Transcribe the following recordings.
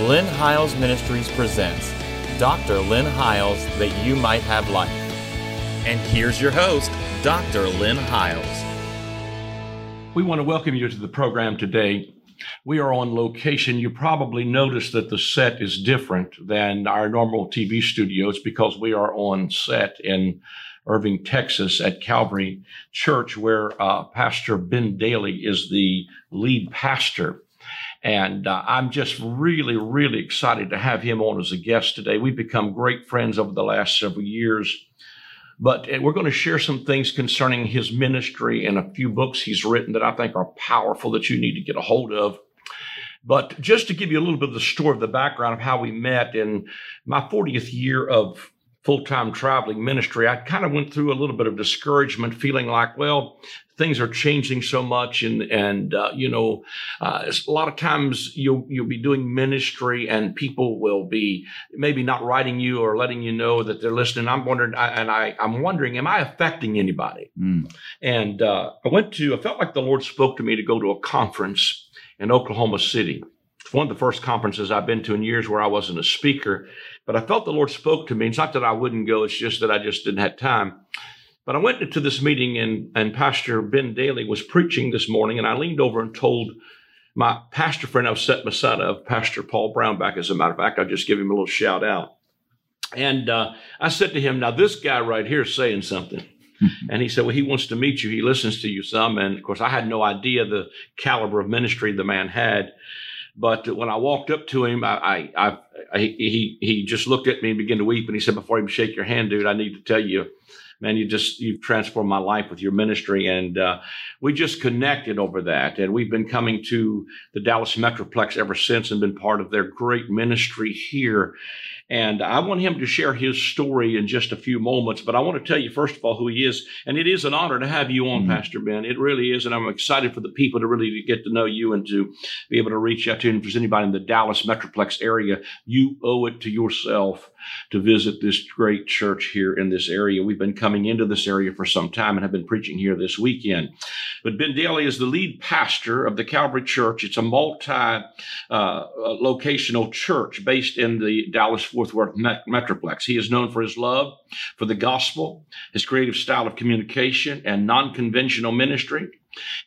Lynn Hiles Ministries presents Dr. Lynn Hiles That You Might Have Life. And here's your host, Dr. Lynn Hiles. We want to welcome you to the program today. We are on location. You probably noticed that the set is different than our normal TV studios because we are on set in Irving, Texas at Calvary Church, where uh, Pastor Ben Daly is the lead pastor. And uh, I'm just really, really excited to have him on as a guest today. We've become great friends over the last several years. But uh, we're going to share some things concerning his ministry and a few books he's written that I think are powerful that you need to get a hold of. But just to give you a little bit of the story of the background of how we met in my 40th year of full-time traveling ministry, I kind of went through a little bit of discouragement, feeling like, well, things are changing so much, and and uh, you know, uh, a lot of times you'll you'll be doing ministry, and people will be maybe not writing you or letting you know that they're listening. I'm wondering, and I I'm wondering, am I affecting anybody? Mm. And uh, I went to, I felt like the Lord spoke to me to go to a conference in Oklahoma City. It's one of the first conferences I've been to in years where I wasn't a speaker but I felt the Lord spoke to me. It's not that I wouldn't go, it's just that I just didn't have time. But I went to this meeting and, and Pastor Ben Daly was preaching this morning, and I leaned over and told my pastor friend I was sitting beside of, Pastor Paul Brownback, as a matter of fact, I'll just give him a little shout out. And uh, I said to him, Now, this guy right here is saying something. and he said, Well, he wants to meet you. He listens to you some. And of course, I had no idea the caliber of ministry the man had. But when I walked up to him, I, I, I, he, he just looked at me and began to weep. And he said, before I even shake your hand, dude, I need to tell you, man, you just, you've transformed my life with your ministry. And, uh, we just connected over that. And we've been coming to the Dallas Metroplex ever since and been part of their great ministry here. And I want him to share his story in just a few moments. But I want to tell you, first of all, who he is. And it is an honor to have you on, mm-hmm. Pastor Ben. It really is. And I'm excited for the people to really get to know you and to be able to reach out to you. And if there's anybody in the Dallas Metroplex area, you owe it to yourself to visit this great church here in this area. We've been coming into this area for some time and have been preaching here this weekend. But Ben Daly is the lead pastor of the Calvary Church. It's a multi uh, locational church based in the Dallas Fort Worth Metroplex. He is known for his love for the gospel, his creative style of communication, and non conventional ministry.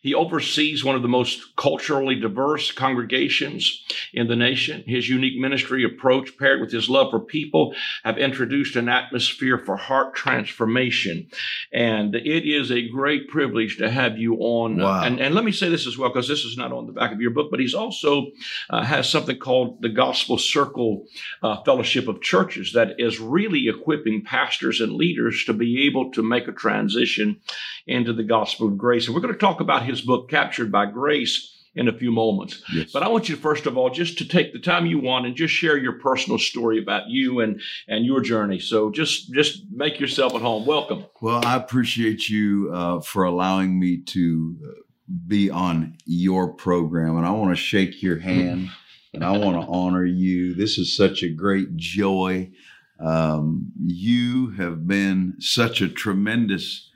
He oversees one of the most culturally diverse congregations in the nation. His unique ministry approach, paired with his love for people, have introduced an atmosphere for heart transformation. And it is a great privilege to have you on. Wow. And, and let me say this as well, because this is not on the back of your book, but he's also uh, has something called the Gospel Circle uh, Fellowship of Churches that is really equipping pastors and leaders to be able to make a transition into the gospel of grace. And we're going to talk talk about his book, Captured by Grace, in a few moments. Yes. But I want you, first of all, just to take the time you want and just share your personal story about you and, and your journey. So just, just make yourself at home. Welcome. Well, I appreciate you uh, for allowing me to uh, be on your program. And I want to shake your hand and I want to honor you. This is such a great joy. Um, you have been such a tremendous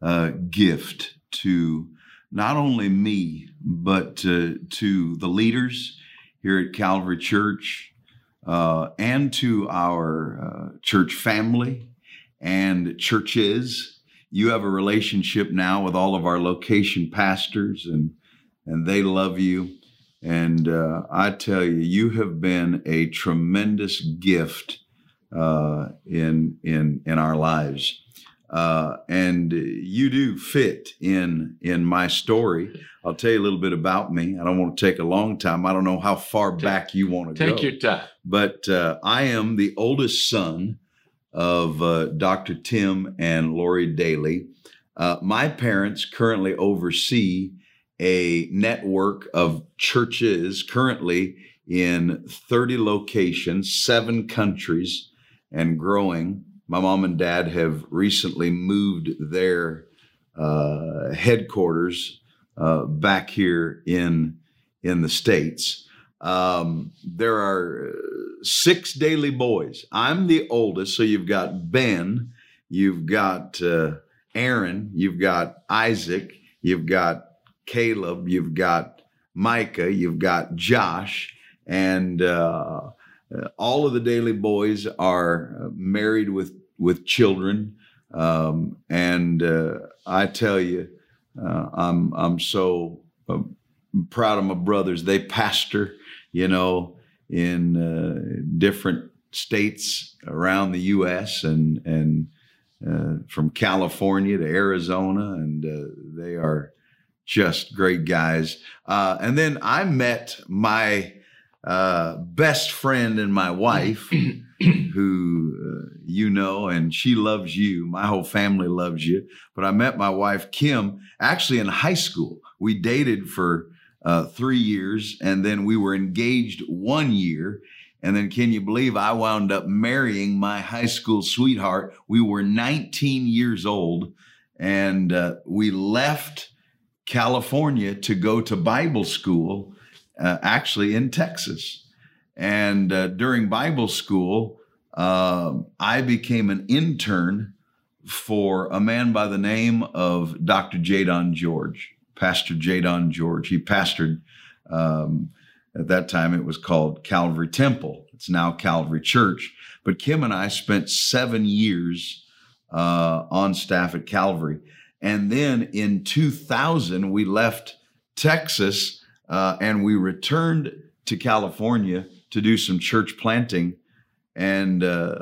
uh, gift to not only me, but to, to the leaders here at Calvary Church uh, and to our uh, church family and churches. You have a relationship now with all of our location pastors, and and they love you. And uh, I tell you, you have been a tremendous gift uh, in in in our lives uh, and you do fit in in my story. I'll tell you a little bit about me. I don't want to take a long time. I don't know how far take, back you want to take go. Take your time. But uh, I am the oldest son of uh, Dr. Tim and Lori Daly. Uh, my parents currently oversee a network of churches currently in 30 locations, seven countries, and growing my mom and dad have recently moved their uh, headquarters uh, back here in in the states. Um, there are six Daly boys. I'm the oldest, so you've got Ben, you've got uh, Aaron, you've got Isaac, you've got Caleb, you've got Micah, you've got Josh, and uh, all of the Daly boys are married with with children, um, and uh, I tell you, uh, I'm I'm so uh, proud of my brothers. They pastor, you know, in uh, different states around the U.S. and and uh, from California to Arizona, and uh, they are just great guys. Uh, and then I met my uh, best friend and my wife, who uh, you know, and she loves you. My whole family loves you. But I met my wife, Kim, actually in high school. We dated for uh, three years, and then we were engaged one year. And then, can you believe I wound up marrying my high school sweetheart? We were 19 years old, and uh, we left California to go to Bible school, uh, actually in Texas. And uh, during Bible school, uh, I became an intern for a man by the name of Dr. J. Don George, Pastor J. Don George. He pastored, um, at that time, it was called Calvary Temple. It's now Calvary Church. But Kim and I spent seven years uh, on staff at Calvary. And then in 2000, we left Texas uh, and we returned to California to do some church planting. And uh,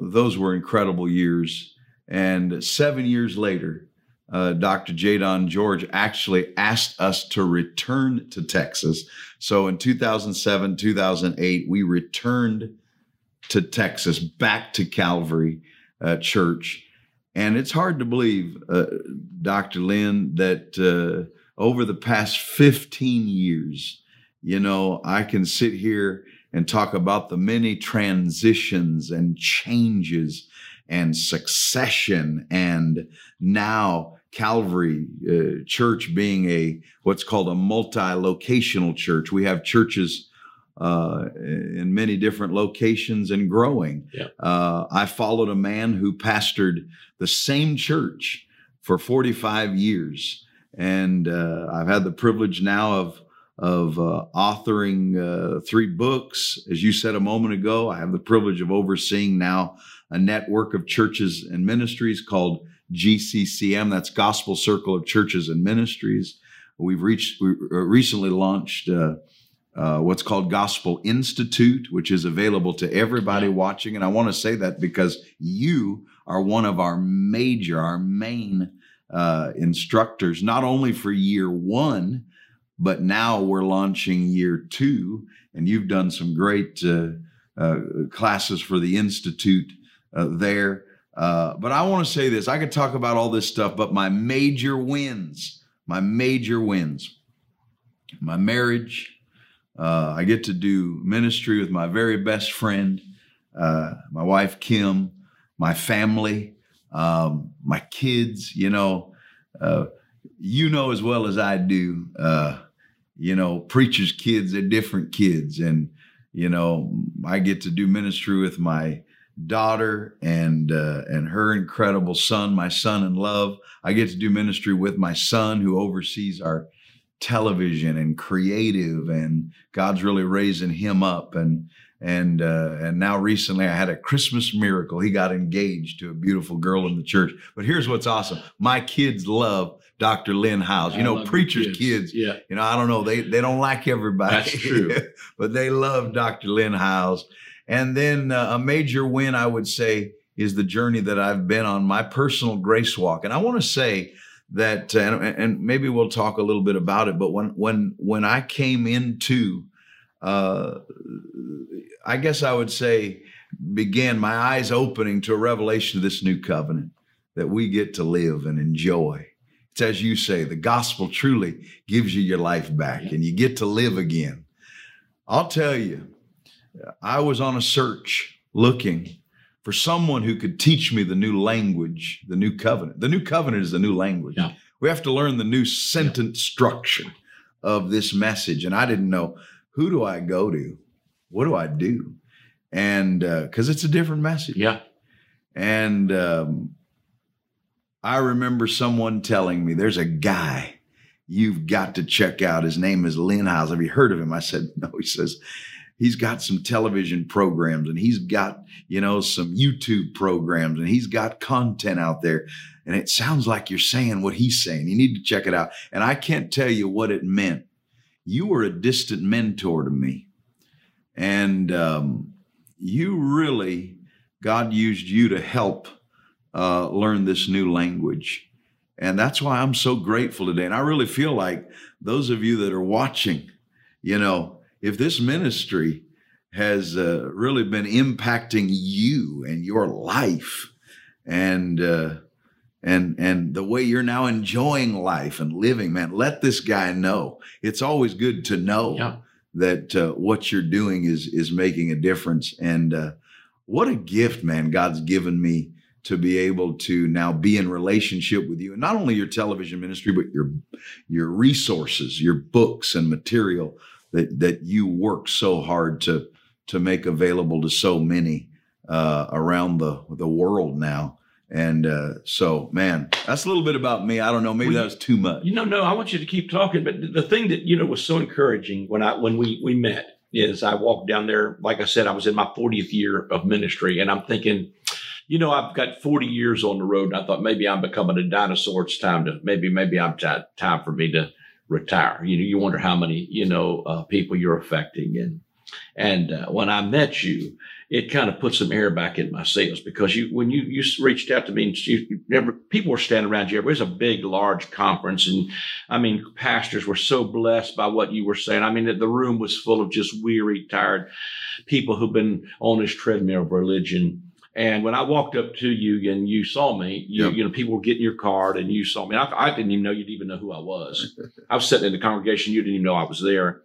those were incredible years. And seven years later, uh, Dr. J. Don George actually asked us to return to Texas. So in 2007, 2008, we returned to Texas, back to Calvary uh, Church. And it's hard to believe, uh, Dr. Lynn, that uh, over the past 15 years, you know, I can sit here and talk about the many transitions and changes and succession and now Calvary uh, Church being a what's called a multi-locational church. We have churches uh, in many different locations and growing. Yeah. Uh, I followed a man who pastored the same church for 45 years, and uh, I've had the privilege now of of uh, authoring uh, three books. As you said a moment ago, I have the privilege of overseeing now a network of churches and ministries called GCCM. That's Gospel Circle of Churches and Ministries. We've reached we recently launched. Uh, uh, what's called Gospel Institute, which is available to everybody watching. And I want to say that because you are one of our major, our main uh, instructors, not only for year one, but now we're launching year two. And you've done some great uh, uh classes for the Institute uh, there. Uh, but I want to say this I could talk about all this stuff, but my major wins, my major wins, my marriage, uh, I get to do ministry with my very best friend, uh, my wife Kim, my family, um, my kids. You know, you know as well as I do. Uh, you know, preachers' kids are different kids, and you know, I get to do ministry with my daughter and uh, and her incredible son, my son in love. I get to do ministry with my son who oversees our television and creative and God's really raising him up and and uh, and now recently I had a Christmas miracle. He got engaged to a beautiful girl in the church. But here's what's awesome: my kids love Dr. Lynn Hiles. You know, preachers' kids. kids. Yeah. You know, I don't know they they don't like everybody. That's true. but they love Dr. Lynn Hiles. And then uh, a major win, I would say, is the journey that I've been on my personal grace walk. And I want to say that uh, and, and, maybe we'll talk a little bit about it but when when when i came into uh i guess i would say began my eyes opening to a revelation of this new covenant that we get to live and enjoy it's as you say the gospel truly gives you your life back and you get to live again i'll tell you i was on a search looking for someone who could teach me the new language, the new covenant. The new covenant is the new language. Yeah. We have to learn the new sentence structure of this message. And I didn't know who do I go to? What do I do? And because uh, it's a different message. Yeah. And um, I remember someone telling me there's a guy you've got to check out. His name is Lynn Hiles. Have you heard of him? I said, no. He says, he's got some television programs and he's got, you know, some YouTube programs and he's got content out there. And it sounds like you're saying what he's saying. You need to check it out. And I can't tell you what it meant. You were a distant mentor to me. And um, you really, God used you to help uh, learn this new language. And that's why I'm so grateful today. And I really feel like those of you that are watching, you know, if this ministry has uh, really been impacting you and your life and uh, and and the way you're now enjoying life and living man let this guy know. It's always good to know Yeah. that uh, what you're doing is is making a difference. And uh, what a gift man god's given me to be able to now be in relationship with you. And not only your television ministry but your your resources your books and material that that you work so hard to to make available to so many uh, around the the world now and uh, so man that's a little bit about me i don't know maybe Well, that was too much You know, no, I want you to keep talking. But the thing that you know was so encouraging when I when we we met is I walked down there. Like I said, I was in my 40th year of ministry, and I'm thinking, you know, I've got 40 years on the road, and I thought maybe I'm becoming a dinosaur. It's time to maybe maybe I'm ti time for me to retire. You know, you wonder how many you know uh, people you're affecting, and and uh, when I met you, it kind of put some air back in my sails because you, when you, you reached out to me and you, you never, people were standing around you. It was a big, large conference. And I mean, pastors were so blessed by what you were saying. I mean, the room was full of just weary, tired people who've been on this treadmill of religion. And when I walked up to you and you saw me, you, Yep. you know, people were getting your card and you saw me. I, I didn't even know you'd even know who I was. I was sitting in the congregation. You didn't even know I was there.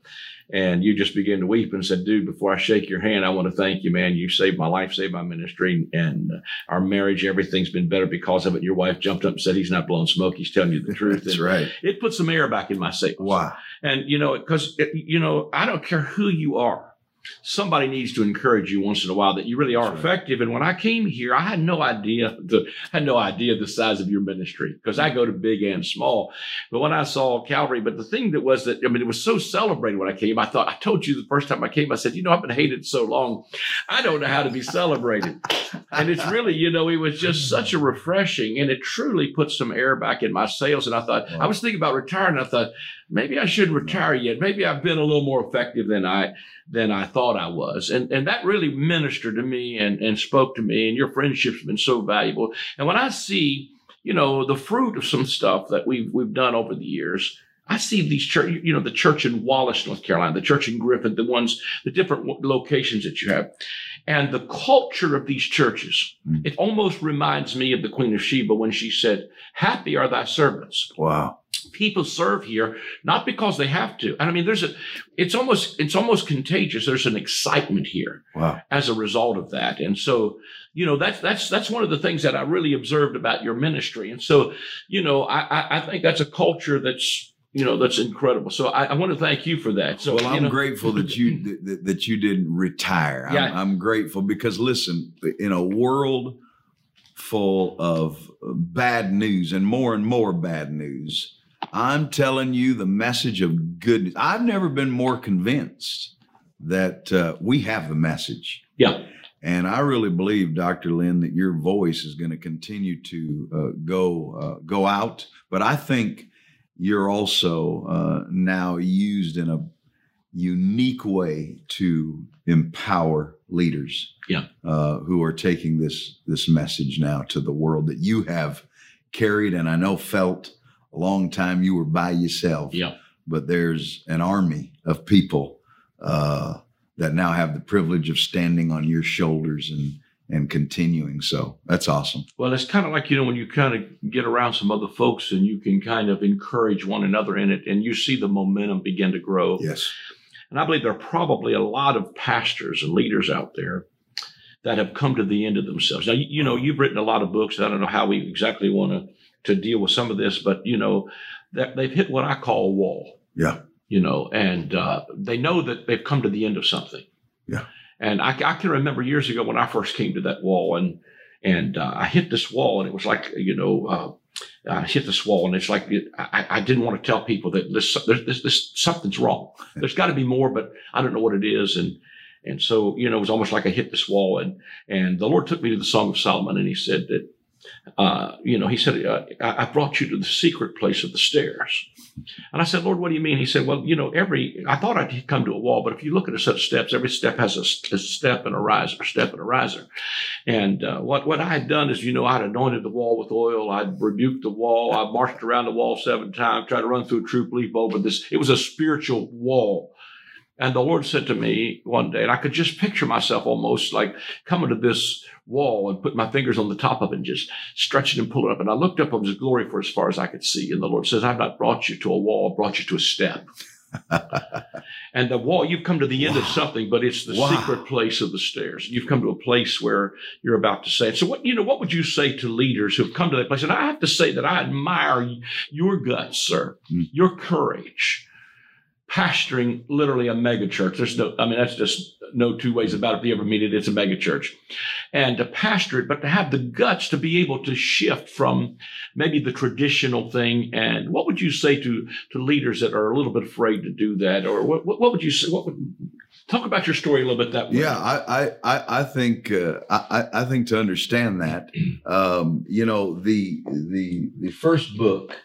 And you just began to weep and said, dude, before I shake your hand, I want to thank you, man. You saved my life, saved my ministry and uh, our marriage. Everything's been better because of it. Your wife jumped up and said, he's not blowing smoke. He's telling you the truth. that's And right It put some air back in my sails. wow And, you know, because, you know, I don't care who you are. Somebody needs to encourage you once in a while that you really are right. effective. And when I came here, I had no idea the I had no idea the size of your ministry because I go to big and small. But when I saw Calvary, but the thing that was that I mean, it was so celebrated when I came. I thought I told you the first time I came. I said, you know, I've been hated so long, I don't know how to be celebrated. and it's really, you know, it was just mm. such a refreshing, and it truly put some air back in my sails. And I thought I was thinking about retiring. I thought maybe I shouldn't retire yet. Maybe I've been a little more effective than I than I thought I was. And and that really ministered to me and, and spoke to me. And your friendship's been so valuable. And when I see, you know, the fruit of some stuff that we've we've done over the years, I see these church, you know, the church in Wallace, North Carolina, the church in Griffith, the ones, the different locations that you have. And the culture of these churches, Mm. it almost reminds me of the Queen of Sheba when she said, Happy are thy servants wow people serve here not because they have to. And i mean there's a it's almost it's almost contagious. There's an excitement here wow. as a result of that. And so you know that's that's that's one of the things that i really observed about your ministry. And so you know i i, I think that's a culture that's you know that's incredible. So i, I want to thank you for that. So well, I'm know, grateful that you that, that you didn't retire. I'm, Yeah. I'm grateful because listen, in a world full of bad news and more and more bad news, I'm telling you the message of goodness. I've never been more convinced that uh, we have the message. yeah And I really believe, Dr. Lynn, that your voice is going to continue to uh, go uh, go out. But I think you're also uh, now used in a unique way to empower leaders, Yeah. uh, who are taking this this message now to the world that you have carried, and I know felt a long time. You were by yourself, yeah but there's an army of people uh, that now have the privilege of standing on your shoulders and and continuing. So that's awesome. well it's kind of like you know when you kind of get around some other folks and you can kind of encourage one another in it and you see the momentum begin to grow Yes. And I believe there are probably a lot of pastors and leaders out there that have come to the end of themselves. Now, you, you know, you've written a lot of books. I don't know how we exactly want to to deal with some of this, but you know, that they've hit what I call a wall. Yeah. You know, and uh, they know that they've come to the end of something. Yeah. And I, I can remember years ago when I first came to that wall, and and uh, I hit this wall, and it was like you know. Uh, I hit this wall, and it's like it, I, I, didn't want to tell people that this, there's, this, this something's wrong. There's got to be more, but I don't know what it is. And and so you know, it was almost like I hit this wall. And and the Lord took me to the Song of Solomon, and He said that uh, you know, he said, uh, I brought you to the secret place of the stairs. And I said, Lord, what do you mean? He said, well, you know, every, I thought I'd come to a wall, but if you look at a set of steps, every step has a, a step and a riser, step and a riser. And uh, what, what I had done is, you know, I'd anointed the wall with oil. I'd rebuked the wall. I marched around the wall seven times, tried to run through a troop leap over this. It was a spiritual wall. And the Lord said to me one day, and I could just picture myself almost like coming to this wall and put my fingers on the top of it and just stretching and pulling up. And I looked up on his glory for as far as I could see. And the Lord says, I've not brought you to a wall, I brought you to a step. and the wall, you've come to the end wow. of something, but it's the wow. secret place of the stairs. You've come to a place where you're about to say it. So what, you know, what would you say to leaders who've come to that place? And I have to say that I admire your guts, sir, mm. your courage pastoring literally a mega church. There's no, I mean, that's just no two ways about it. If you ever meet it, it's a mega church. And to pastor it, but to have the guts to be able to shift from maybe the traditional thing. And what would you say to, to leaders that are a little bit afraid to do that? Or what, what, what would you say? What would, talk about your story a little bit that way. Yeah, I, I, I think, uh, I, I think to understand that, um, you know, the, the, the first book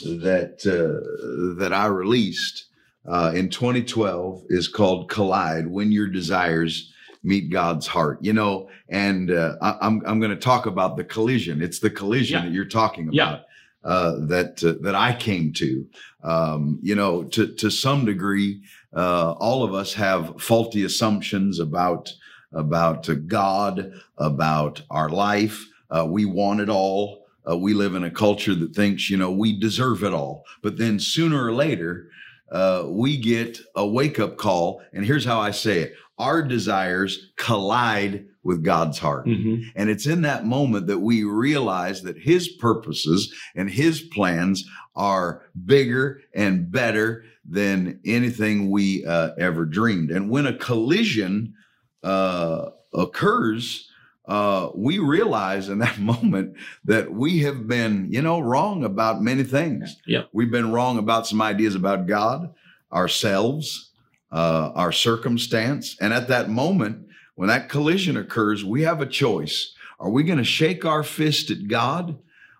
that, uh, that I released, uh, in 2012 is called Collide When Your Desires Meet God's Heart. You know, and uh, I, am I'm, I'm going to talk about the collision. It's the collision yeah. that you're talking about. Yeah. Uh, that uh, that I came to, um, you know, to to some degree, uh, all of us have faulty assumptions about about God, about our life. Uh, we want it all. Uh, we live in a culture that thinks, you know, we deserve it all. But then sooner or later, uh, we get a wake up call. And here's how I say it our desires collide with God's heart. Mm-hmm. And it's in that moment that we realize that His purposes and His plans are bigger and better than anything we uh, ever dreamed. And when a collision uh, occurs, uh, we realize in that moment that we have been, you know, wrong about many things. Yeah. We've been wrong about some ideas about God, ourselves, uh, our circumstance. And at that moment, when that collision occurs, we have a choice. Are we going to shake our fist at God?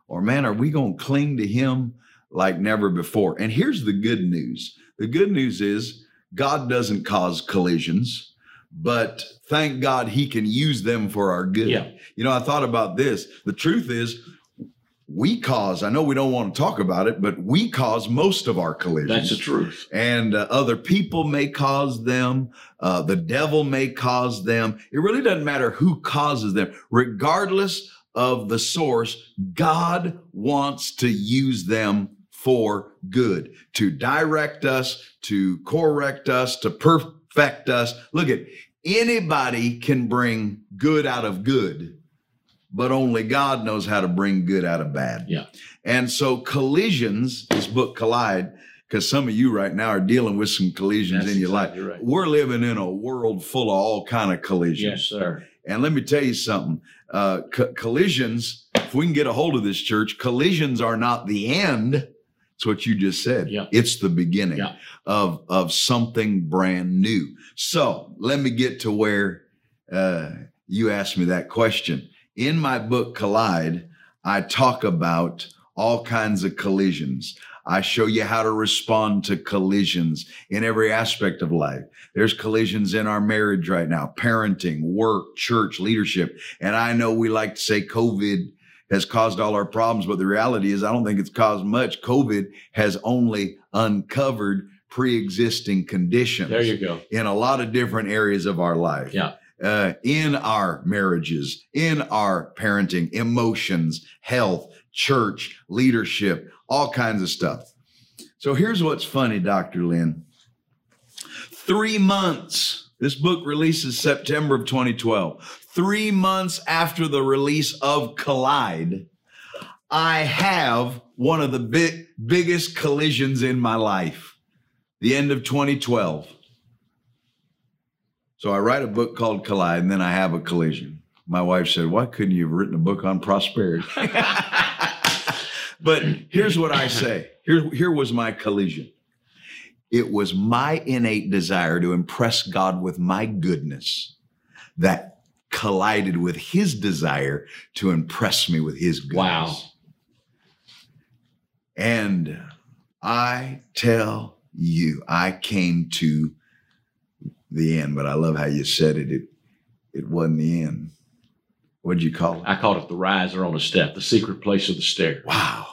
Or, man, are we going to cling to Him like never before? And here's the good news the good news is God doesn't cause collisions but thank God he can use them for our good. Yeah. You know, I thought about this. The truth is, we cause, I know we don't want to talk about it, but we cause most of our collisions. That's the truth. And uh, other people may cause them. Uh, the devil may cause them. It really doesn't matter who causes them. Regardless of the source, God wants to use them for good, to direct us, to correct us, to perfect affect us. Look at anybody can bring good out of good, but only God knows how to bring good out of bad. Yeah. And so collisions, this book Collide, because some of you right now are dealing with some collisions That's in your exactly life. Right. We're living in a world full of all kind of collisions. Yes, sir. And let me tell you something. Uh, co- collisions, if we can get a hold of this church, collisions are not the end it's what you just said. Yeah. It's the beginning yeah. of, of something brand new. So let me get to where uh, you asked me that question. In my book, Collide, I talk about all kinds of collisions. I show you how to respond to collisions in every aspect of life. There's collisions in our marriage right now, parenting, work, church, leadership. And I know we like to say COVID has caused all our problems. But the reality is, I don't think it's caused much. COVID has only uncovered pre-existing conditions. There you go. In a lot of different areas of our life. Yeah. Uh, in our marriages, in our parenting, emotions, health, church, leadership, all kinds of stuff. So here's what's funny, Dr. Lynn. Three months, this book releases September of 2012 three months after the release of Collide, I have one of the big, biggest collisions in my life, the end of 2012. So I write a book called Collide, and then I have a collision. My wife said, Why couldn't you have written a book on prosperity? but here's what I say. Here, here was my collision. It was my innate desire to impress God with my goodness that collided with his desire to impress me with his goodness. Wow. And I tell you, I came to the end, but I love how you said it. It, it wasn't the end. What'd you call it? I called it the riser on a step, the secret place of the stair. Wow.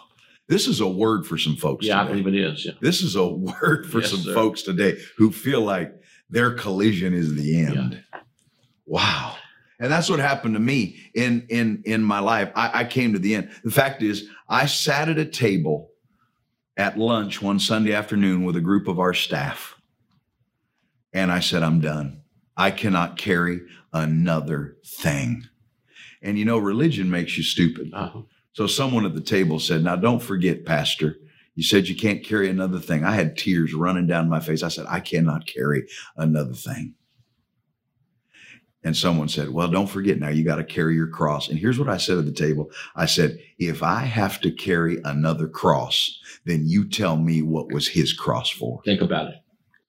This is a word for some folks. Yeah, I believe it is. Yeah. This is a word for Yes, some sir. folks today who feel like their collision is the end. Wow. And that's what happened to me in in in my life. I, I came to the end. The fact is, I sat at a table at lunch one Sunday afternoon with a group of our staff. And I said, I'm done. I cannot carry another thing. And you know, religion makes you stupid. Uh-huh. So someone at the table said, Now don't forget, Pastor, you said you can't carry another thing. I had tears running down my face. I said, I cannot carry another thing. And someone said, Well, don't forget now, you got to carry your cross. And here's what I said at the table I said, If I have to carry another cross, then you tell me what was his cross for. Think about it.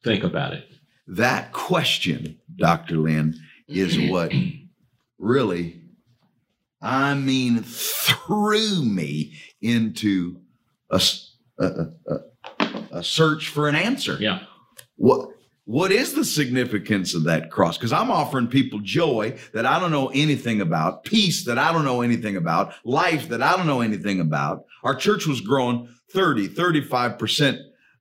Think about it. That question, Dr. Lynn, is what really, I mean, threw me into a search for an answer. Yeah. What what is the significance of that cross? Because I'm offering people joy that I don't know anything about, peace that I don't know anything about, life that I don't know anything about. Our church was growing 30, 35%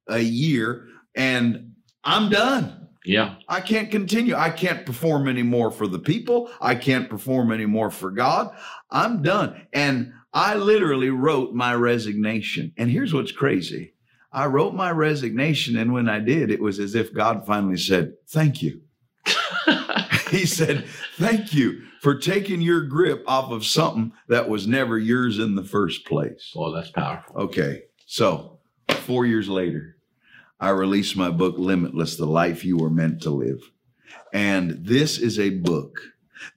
a year, and I'm done. Yeah. I can't continue. I can't perform anymore for the people. I can't perform anymore for God. I'm done. And I literally wrote my resignation. And here's what's crazy I wrote my resignation. And when I did, it was as if God finally said, Thank you. he said, Thank you for taking your grip off of something that was never yours in the first place. Oh, that's powerful. Okay, so four years later, I released my book, Limitless The Life You Were Meant to Live. And this is a book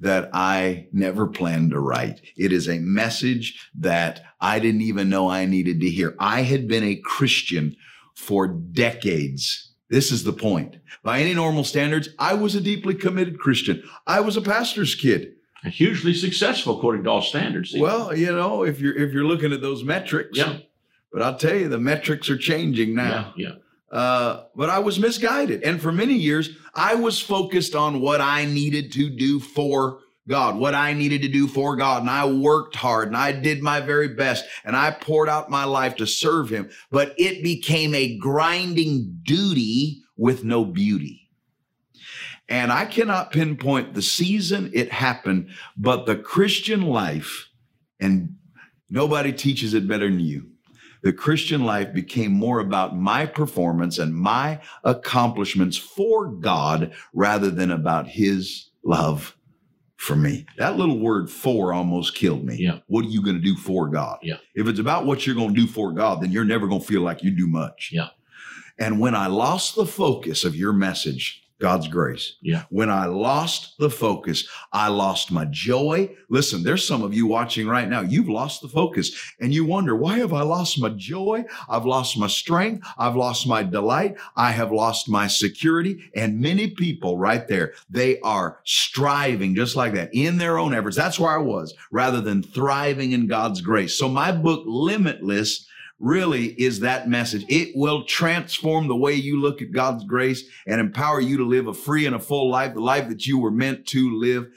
that I never planned to write. It is a message that I didn't even know I needed to hear. I had been a Christian for decades. This is the point. By any normal standards, I was a deeply committed Christian. I was a pastor's kid. And hugely successful according to all standards. Well, you know, if you're if you're looking at those metrics, yeah. but I'll tell you, the metrics are changing now. Yeah. Yeah. Uh, but I was misguided. And for many years, I was focused on what I needed to do for God, what I needed to do for God. And I worked hard and I did my very best and I poured out my life to serve Him. But it became a grinding duty with no beauty. And I cannot pinpoint the season it happened, but the Christian life, and nobody teaches it better than you the Christian life became more about my performance and my accomplishments for God rather than about his love for me. That little word for almost killed me. Yeah. What are you going to do for God? Yeah. If it's about what you're going to do for God, then you're never going to feel like you do much. Yeah. And when I lost the focus of your message, God's grace. Yeah. When I lost the focus, I lost my joy. Listen, there's some of you watching right now. You've lost the focus and you wonder, why have I lost my joy? I've lost my strength. I've lost my delight. I have lost my security. And many people right there, they are striving just like that in their own efforts. That's where I was rather than thriving in God's grace. So my book, Limitless, really is that message. It will transform the way you look at God's grace and empower you to live a free and a full life, the life that you were meant to live.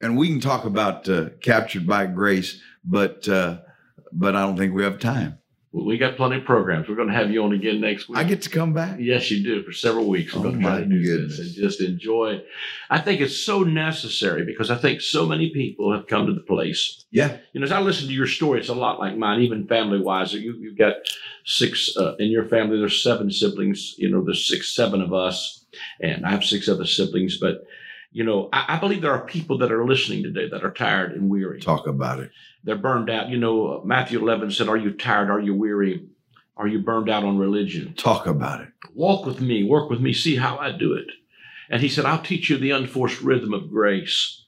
And we can talk about uh, captured by grace, but uh, but I don't think we have time. Well, we got plenty of programs. We're going to have you on again next week. I get to come back. Yes, you do for several weeks. We're Oh, going to try my to do goodness. this and just enjoy. I think it's so necessary because I think so many people have come to the place. Yeah, You know, as I listen to your story, it's a lot like mine, even family wise. You, you've got six uh, in your family. There's seven siblings. You know, there's six, seven of us, and I have six other siblings. But you know, I, I believe there are people that are listening today that are tired and weary. talk about it. They're burned out. You know, Matthew 11 said, "Are you tired? Are you weary? Are you burned out on religion?" Talk about it. walk with me, work with me, see how I do it. And he said, I'll teach you the unforced rhythm of grace.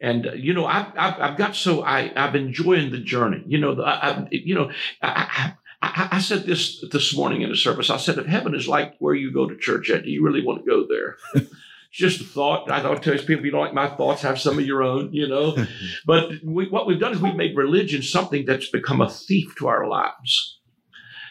and uh, you know I've, I've, I've got so I I've enjoying the journey. You know, I, I you know I, I, I, said this this morning in a service. I said, if heaven is like where you go to church at, do you really want to go there? just a thought. I don't tell people, you don't like my thoughts, have some of your own, you know. but we, what we've done is we've made religion something that's become a thief to our lives.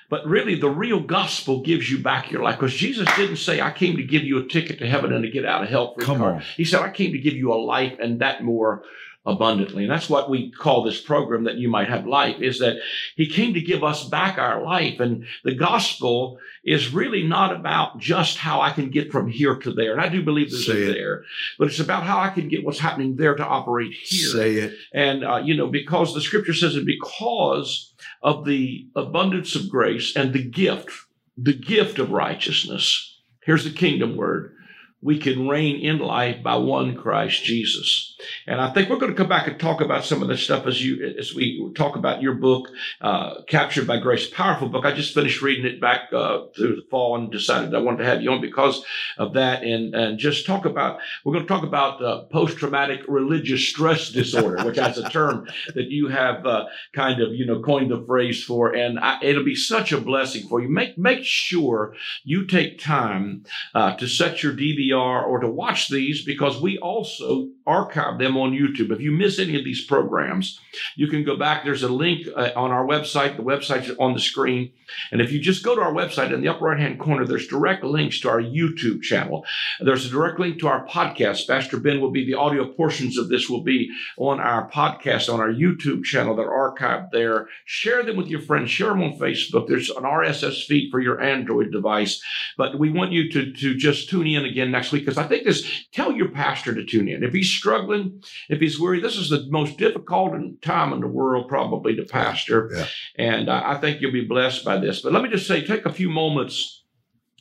But really, the real gospel gives you back your life because Jesus didn't say, I came to give you a ticket to heaven and to get out of hell. Come on. He said, I came to give you a life and that more abundantly. And that's what we call this program that you might have life is that he came to give us back our life. And the gospel is really not about just how I can get from here to there. And I do believe there's Say a it. there, but it's about how I can get what's happening there to operate here. Say it. And, uh, you know, because the scripture says, and because of the abundance of grace and the gift, the gift of righteousness, here's the kingdom word. We can reign in life by one Christ Jesus. And I think we're going to come back and talk about some of this stuff as you, as we talk about your book, uh, Captured by Grace. Powerful book. I just finished reading it back, uh, through the fall and decided I wanted to have you on because of that and, and just talk about, we're going to talk about, uh, post-traumatic religious stress disorder, which is a term that you have, uh, kind of, you know, coined the phrase for. And I, it'll be such a blessing for you. Make, make sure you take time, uh, to set your DVR or to watch these because we also archive them on YouTube. If you miss any of these programs, you can go back. There's a link uh, on our website. The website's on the screen. And if you just go to our website in the upper right hand corner, there's direct links to our YouTube channel. There's a direct link to our podcast. Pastor Ben will be the audio portions of this will be on our podcast on our YouTube channel that are archived there. Share them with your friends. Share them on Facebook. There's an RSS feed for your Android device. But we want you to, to just tune in again next week because I think this, tell your pastor to tune in. If he's struggling, if he's worried, this is the most difficult time in the world probably to pastor. Yeah. And uh, I think you'll be blessed by this. But let me just say, take a few moments,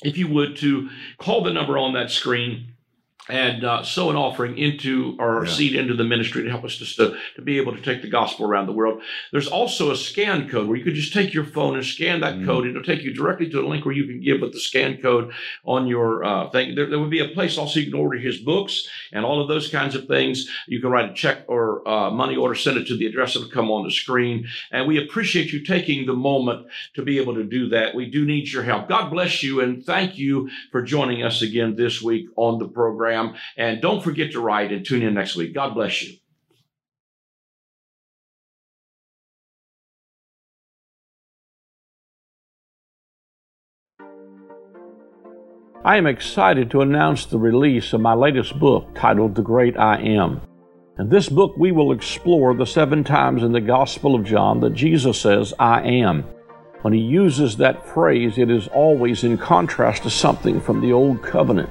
if you would, to call the number on that screen and uh, sow an offering into or Yeah. seed into the ministry to help us just to, to be able to take the gospel around the world. There's also a scan code where you could just take your phone and scan that Mhm. code. It'll take you directly to a link where you can give with the scan code on your uh, thing. There, there would be a place also you can order his books and all of those kinds of things. You can write a check or uh, money order, send it to the address that'll come on the screen. And we appreciate you taking the moment to be able to do that. We do need your help. God bless you and thank you for joining us again this week on the program. And don't forget to write and tune in next week. God bless you. I am excited to announce the release of my latest book titled The Great I Am. In this book, we will explore the seven times in the Gospel of John that Jesus says, I am. When he uses that phrase, it is always in contrast to something from the Old Covenant.